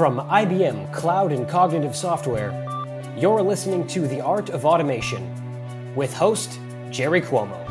From IBM Cloud and Cognitive Software, you're listening to The Art of Automation with host Jerry Cuomo.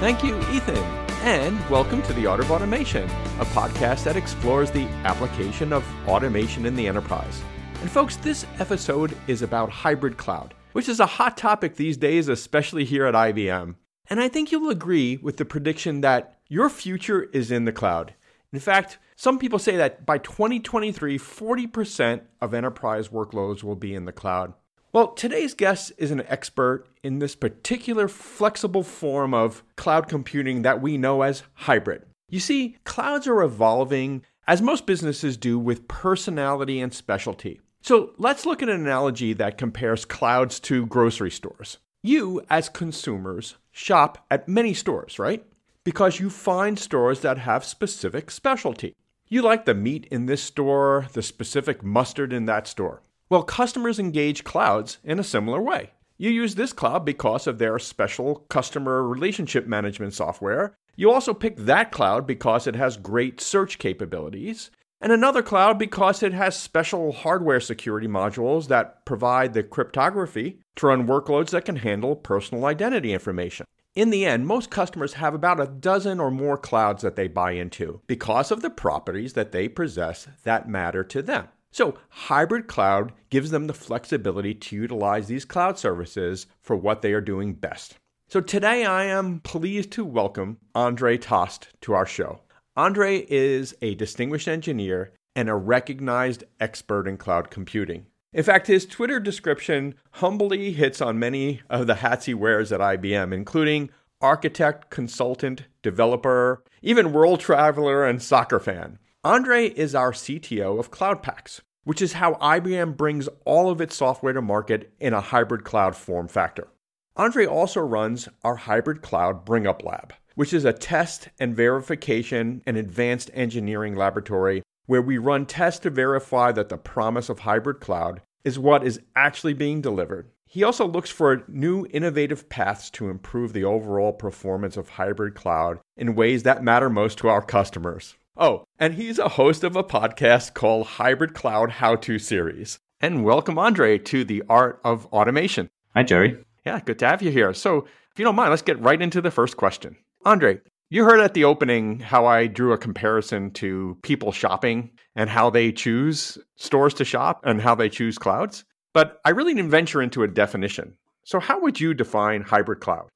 Thank you, Ethan, and welcome to The Art of Automation, a podcast that explores the application of automation in the enterprise. And folks, this episode is about hybrid cloud which is a hot topic these days, especially here at IBM. And I think you'll agree with the prediction that your future is in the cloud. In fact, some people say that by 2023, 40% of enterprise workloads will be in the cloud. Well, today's guest is an expert in this particular flexible form of cloud computing that we know as hybrid. You see, clouds are evolving, as most businesses do, with personality and specialty. So let's look at an analogy that compares clouds to grocery stores. You, as consumers, shop at many stores, right? Because you find stores that have specific specialty. You like the meat in this store, the specific mustard in that store. Well, customers engage clouds in a similar way. You use this cloud because of their special customer relationship management software. You also pick that cloud because it has great search capabilities and another cloud because it has special hardware security modules that provide the cryptography to run workloads that can handle personal identity information. In the end, most customers have about a dozen or more clouds that they buy into because of the properties that they possess that matter to them. So, hybrid cloud gives them the flexibility to utilize these cloud services for what they are doing best. So, today I am pleased to welcome Andre Tost to our show. Andre is a distinguished engineer and a recognized expert in cloud computing. In fact, his Twitter description humbly hits on many of the hats he wears at IBM, including architect, consultant, developer, even world traveler, and soccer fan. Andre is our CTO of Cloud Paks, which is how IBM brings all of its software to market in a hybrid cloud form factor. Andre also runs our hybrid cloud Bring Up Lab, which is a test and verification and advanced engineering laboratory where we run tests to verify that the promise of hybrid cloud is what is actually being delivered. He also looks for new innovative paths to improve the overall performance of hybrid cloud in ways that matter most to our customers. Oh, and he's a host of a podcast called Hybrid Cloud How To Series. And welcome, Andre, to the Art of Automation. Hi, Jerry. Yeah, good to have you here. So, if you don't mind, let's get right into the first question. Andre, you heard at the opening how I drew a comparison to people shopping and how they choose stores to shop and how they choose clouds. But I really didn't venture into a definition. So, how would you define hybrid cloud?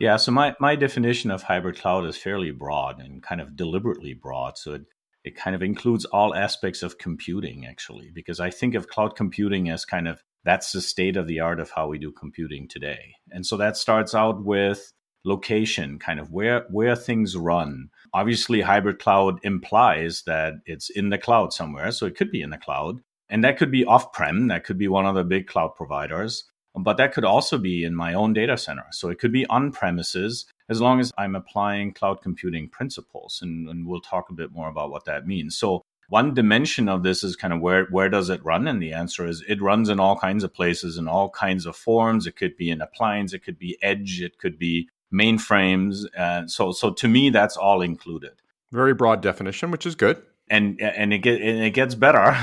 Yeah, so my, my definition of hybrid cloud is fairly broad and kind of deliberately broad. So, it, it kind of includes all aspects of computing, actually, because I think of cloud computing as kind of that's the state of the art of how we do computing today. And so that starts out with location, kind of where where things run. Obviously, hybrid cloud implies that it's in the cloud somewhere, so it could be in the cloud, and that could be off-prem. That could be one of the big cloud providers, but that could also be in my own data center. So it could be on premises as long as I'm applying cloud computing principles, and, and we'll talk a bit more about what that means. So one dimension of this is kind of where where does it run and the answer is it runs in all kinds of places in all kinds of forms it could be an appliance it could be edge it could be mainframes. Uh, so, so to me, that's all included. Very broad definition, which is good. And and it get and it gets better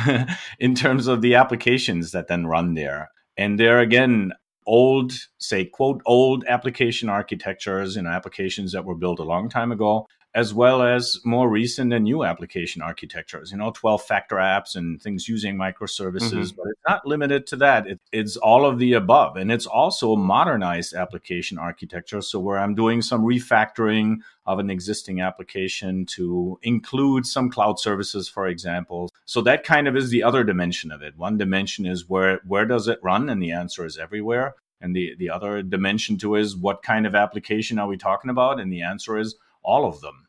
in terms of the applications that then run there. And there again, old, say, quote, old application architectures, you know, applications that were built a long time ago, as well as more recent and new application architectures, you know, 12 factor apps and things using microservices. Mm-hmm. But it's not limited to that. It, it's all of the above. And it's also modernized application architecture. So, where I'm doing some refactoring of an existing application to include some cloud services, for example. So, that kind of is the other dimension of it. One dimension is where, where does it run? And the answer is everywhere. And the, the other dimension to is what kind of application are we talking about? And the answer is all of them.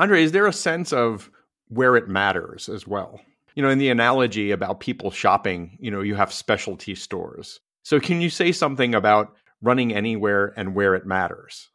Andre, is there a sense of where it matters as well? You know, in the analogy about people shopping, you know, you have specialty stores. So can you say something about running anywhere and where it matters?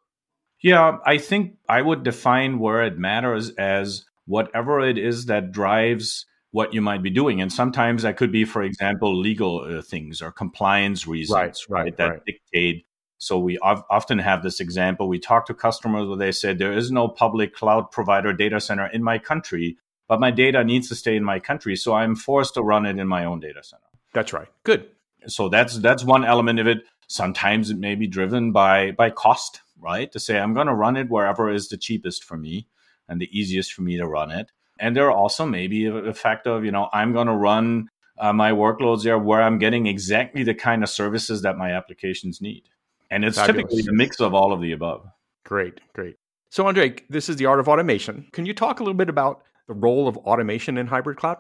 Yeah, I think I would define where it matters as whatever it is that drives what you might be doing. And sometimes that could be, for example, legal uh, things or compliance reasons, right, right, that right. dictate So we often have this example. We talk to customers where they said there is no public cloud provider data center in my country, but my data needs to stay in my country, so I'm forced to run it in my own data center. That's right. Good. So that's that's one element of it. Sometimes it may be driven by by cost, right? To say I'm going to run it wherever is the cheapest for me and the easiest for me to run it. And there are also maybe a, fact of you know I'm going to run uh, my workloads there where I'm getting exactly the kind of services that my applications need. And it's Fabulous. typically a mix of all of the above. Great, great. So, Andre, this is the art of automation. Can you talk a little bit about the role of automation in hybrid cloud?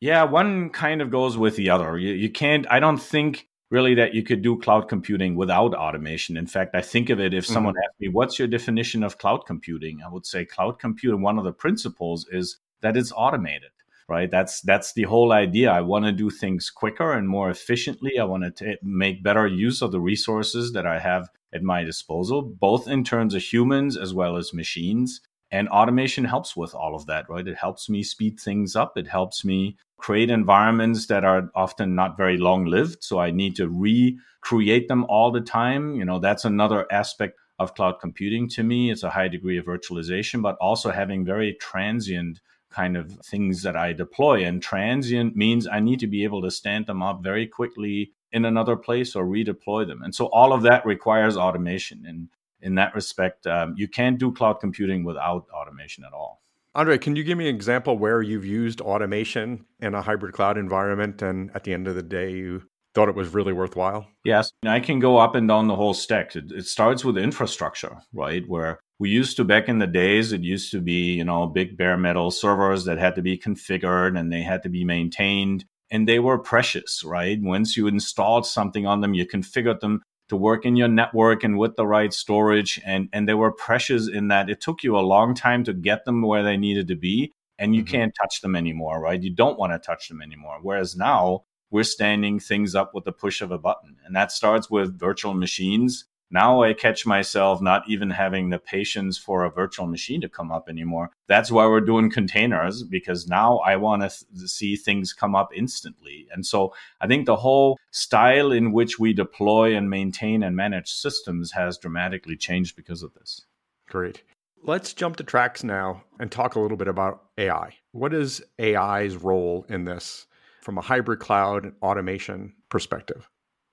Yeah, one kind of goes with the other. You, you can't, I don't think really that you could do cloud computing without automation. In fact, I think of it if mm-hmm. someone asked me, What's your definition of cloud computing? I would say cloud computing, one of the principles is that it's automated right? That's that's the whole idea. I want to do things quicker and more efficiently. I want to make better use of the resources that i have at my disposal both in terms of humans as well as machines. And automation helps with all of that right? It helps me speed things up. It helps me create environments that are often not very long lived so i need to recreate them all the time. You know that's another aspect of cloud computing to me. It's a high degree of virtualization but also having very transient kind of things that I deploy. And transient means I need to be able to stand them up very quickly in another place or redeploy them. And so all of that requires automation. And in that respect, um, you can't do cloud computing without automation at all. Andre, can you give me an example where you've used automation in a hybrid cloud environment and at the end of the day you thought it was really worthwhile? Yes, I can go up and down the whole stack. It, it, starts with infrastructure, right? Where we used to back in the days, it used to be, you know, big bare metal servers that had to be configured and they had to be maintained. And they were precious, right? Once you installed something on them, you configured them to work in your network and with the right storage. And, and they were precious in that it took you a long time to get them where they needed to be. And you mm-hmm. can't touch them anymore, right? You don't want to touch them anymore. Whereas now, we're standing things up with the push of a button. And that starts with virtual machines. Now I catch myself not even having the patience for a virtual machine to come up anymore. That's why we're doing containers because now I want to th- see things come up instantly. And so I think the whole style in which we deploy and maintain and manage systems has dramatically changed because of this. Great. Let's jump to tracks now and talk a little bit about AI. What is AI's role in this? from a hybrid cloud automation perspective?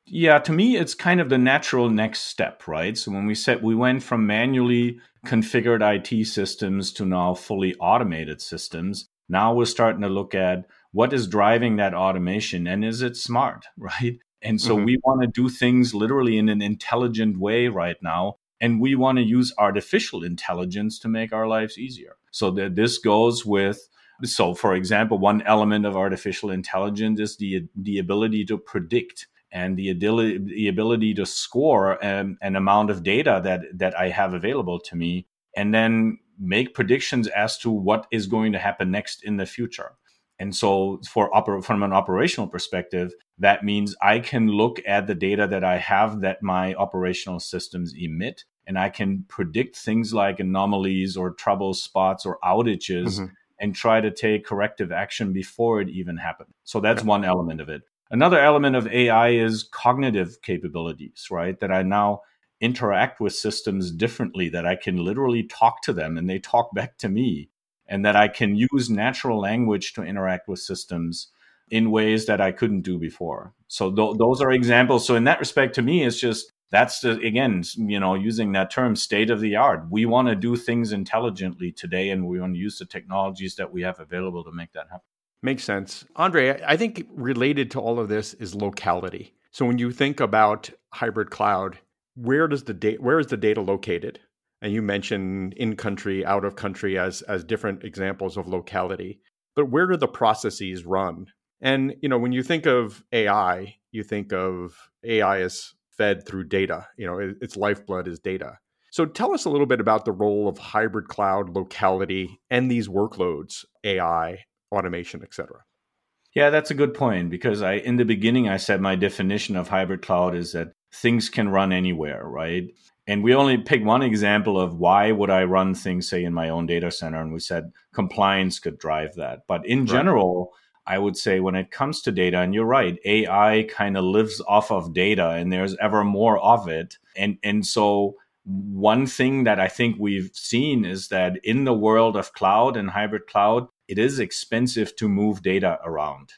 Yeah, to me, it's kind of the natural next step, right? So when we said we went from manually configured IT systems to now fully automated systems, now we're starting to look at what is driving that automation and is it smart, right? And so mm-hmm. we want to do things literally in an intelligent way right now. And we want to use artificial intelligence to make our lives easier. So that this goes with so, for example, one element of artificial intelligence is the the ability to predict and the ability the ability to score an, an amount of data that that I have available to me, and then make predictions as to what is going to happen next in the future. And so, for oper- from an operational perspective, that means I can look at the data that I have that my operational systems emit, and I can predict things like anomalies or trouble spots or outages. Mm-hmm and try to take corrective action before it even happened. So that's one element of it. Another element of AI is cognitive capabilities, right? That I now interact with systems differently, that I can literally talk to them and they talk back to me, and that I can use natural language to interact with systems in ways that I couldn't do before. So th- those are examples. So in that respect, to me, it's just that's the, again, you know, using that term state of the art. We want to do things intelligently today and we want to use the technologies that we have available to make that happen. Makes sense. Andre, I think related to all of this is locality. So when you think about hybrid cloud, where does the data where is the data located? And you mentioned in country, out of country as as different examples of locality. But where do the processes run? And you know, when you think of AI, you think of AI as fed through data. You know, it, its lifeblood is data. So tell us a little bit about the role of hybrid cloud locality and these workloads, AI, automation, et cetera. Yeah, that's a good point because I in the beginning I said my definition of hybrid cloud is that things can run anywhere, right? And we only pick one example of why would I run things say in my own data center and we said compliance could drive that. But in right. general, I would say when it comes to data, and you're right, AI kind of lives off of data and there's ever more of it. And, and so one thing that I think we've seen is that in the world of cloud and hybrid cloud, it is expensive to move data around.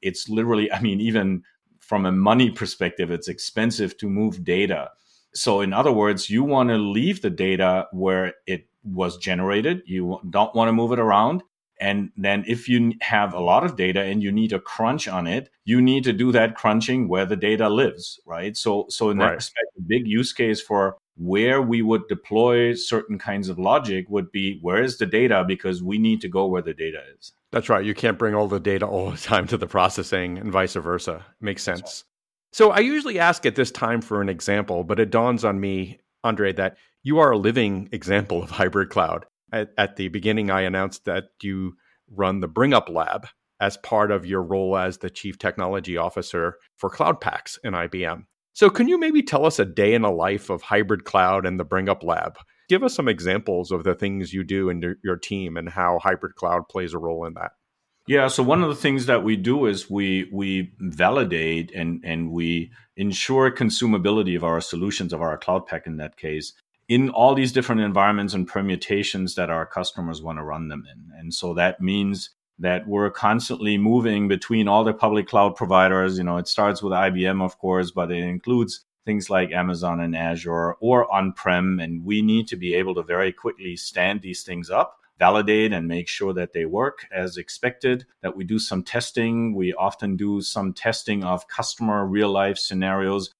It's literally, I mean, even from a money perspective, it's expensive to move data. So, in other words, you want to leave the data where it was generated. You don't want to move it around. And then if you have a lot of data and you need a crunch on it, you need to do that crunching where the data lives, right? So, so in that right. respect, a big use case for where we would deploy certain kinds of logic would be where is the data because we need to go where the data is. That's right. You can't bring all the data all the time to the processing and vice versa. Makes sense. Right. So I usually ask at this time for an example, but it dawns on me, Andre, that you are a living example of hybrid cloud at, at the beginning, I announced that you run the Bring Up Lab as part of your role as the Chief Technology Officer for Cloud Paks in IBM. So, can you maybe tell us a day in the life of hybrid cloud and the Bring Up Lab? Give us some examples of the things you do in your team and how hybrid cloud plays a role in that. Yeah, so one of the things that we do is we we validate and and we ensure consumability of our solutions of our Cloud Pak in that case in all these different environments and permutations that our customers want to run them in. And so that means that we're constantly moving between all the public cloud providers. You know, it starts with IBM, of course, but it includes things like Amazon and Azure or on prem. And we need to be able to very quickly stand these things up, validate, and make sure that they work as expected, that we do some testing. We often do some testing of customer real life scenarios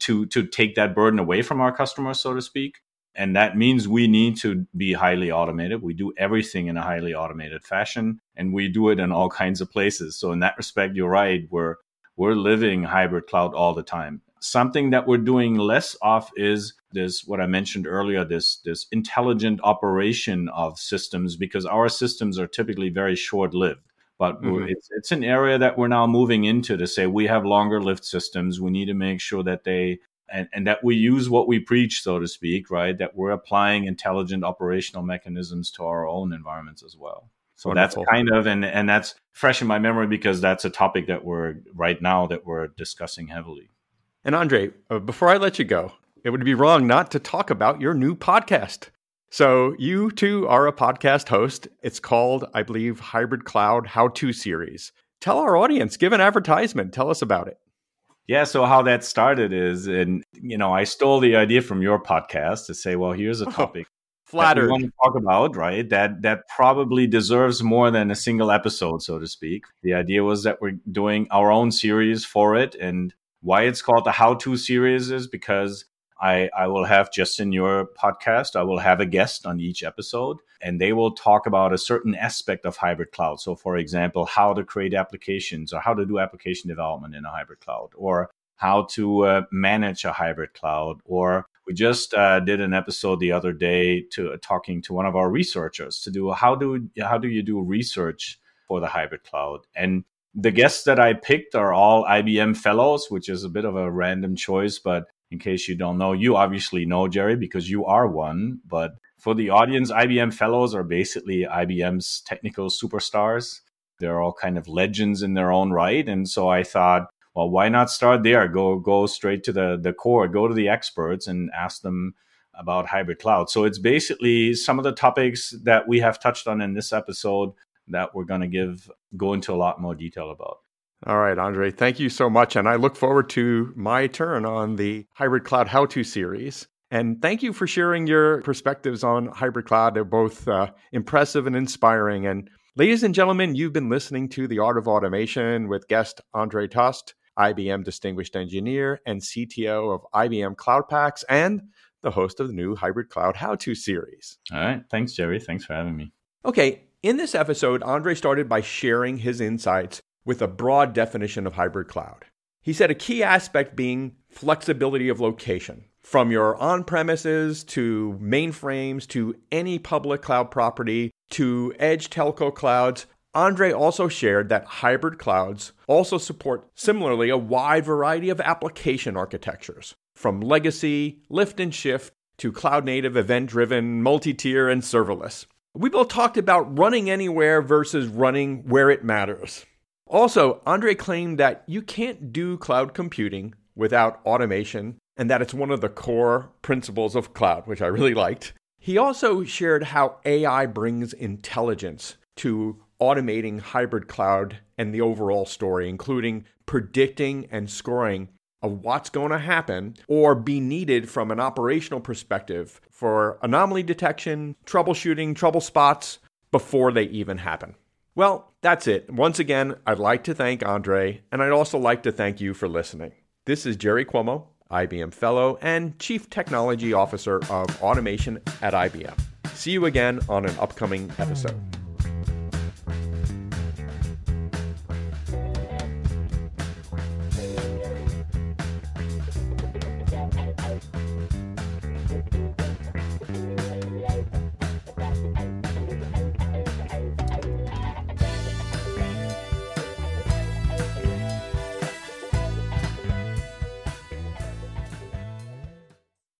to, to take that burden away from our customers, so to speak and that means we need to be highly automated. We do everything in a highly automated fashion, and we do it in all kinds of places. So in that respect, you're right. We're we're living hybrid cloud all the time. Something that we're doing less of is this what I mentioned earlier, this this intelligent operation of systems, because our systems are typically very short lived. But mm-hmm. it's it's an area that we're now moving into to say we have longer lived systems. We need to make sure that they and, and that we use what we preach, so to speak, right? That we're applying intelligent operational mechanisms to our own environments as well. So Wonderful. that's kind of and and that's fresh in my memory because that's a topic that we're right now that we're discussing heavily. And Andre, uh, before I let you go, it would be wrong not to talk about your new podcast. So you too are a podcast host. It's called, I believe, Hybrid Cloud How To Series. Tell our audience, give an advertisement. Tell us about it. Yeah, so how that started is, and you know, I stole the idea from your podcast to say, well, here's a oh, topic flattered. that we want to talk about, right? That that probably deserves more than a single episode, so to speak. The idea was that we're doing our own series for it, and why it's called the How To series is because I, I will have just in your podcast, I will have a guest on each episode and they will talk about a certain aspect of hybrid cloud. So, for example, how to create applications or how to do application development in a hybrid cloud or how to uh, manage a hybrid cloud. Or we just uh, did an episode the other day to uh, talking to one of our researchers to do how do how do you do research for the hybrid cloud and the guests that I picked are all IBM fellows, which is a bit of a random choice, but in case you don't know, you obviously know Jerry because you are one. But for the audience, IBM fellows are basically IBM's technical superstars. They're all kind of legends in their own right. And so I thought, well, why not start there? Go go straight to the, the core, go to the experts and ask them about hybrid cloud. So it's basically some of the topics that we have touched on in this episode that we're going to give go into a lot more detail about. All right, Andre, thank you so much. And I look forward to my turn on the Hybrid Cloud How To series. And thank you for sharing your perspectives on hybrid cloud. They're both uh, impressive and inspiring. And ladies and gentlemen, you've been listening to The Art of Automation with guest Andre Tost, IBM Distinguished Engineer and CTO of IBM Cloud Paks, and the host of the new Hybrid Cloud How To series. All right. Thanks, Jerry. Thanks for having me. Okay. In this episode, Andre started by sharing his insights with a broad definition of hybrid cloud. He said a key aspect being flexibility of location. From your on premises to mainframes to any public cloud property to edge telco clouds, Andre also shared that hybrid clouds also support similarly a wide variety of application architectures, from legacy, lift and shift, to cloud native, event driven, multi tier, and serverless. We both talked about running anywhere versus running where it matters. Also, Andre claimed that you can't do cloud computing without automation and that it's one of the core principles of cloud, which I really liked. He also shared how AI brings intelligence to automating hybrid cloud and the overall story, including predicting and scoring of what's going to happen or be needed from an operational perspective for anomaly detection, troubleshooting, trouble spots before they even happen. Well, that's it. Once again, I'd like to thank Andre, and I'd also like to thank you for listening. This is Jerry Cuomo, IBM Fellow and Chief Technology Officer of Automation at IBM. See you again on an upcoming episode.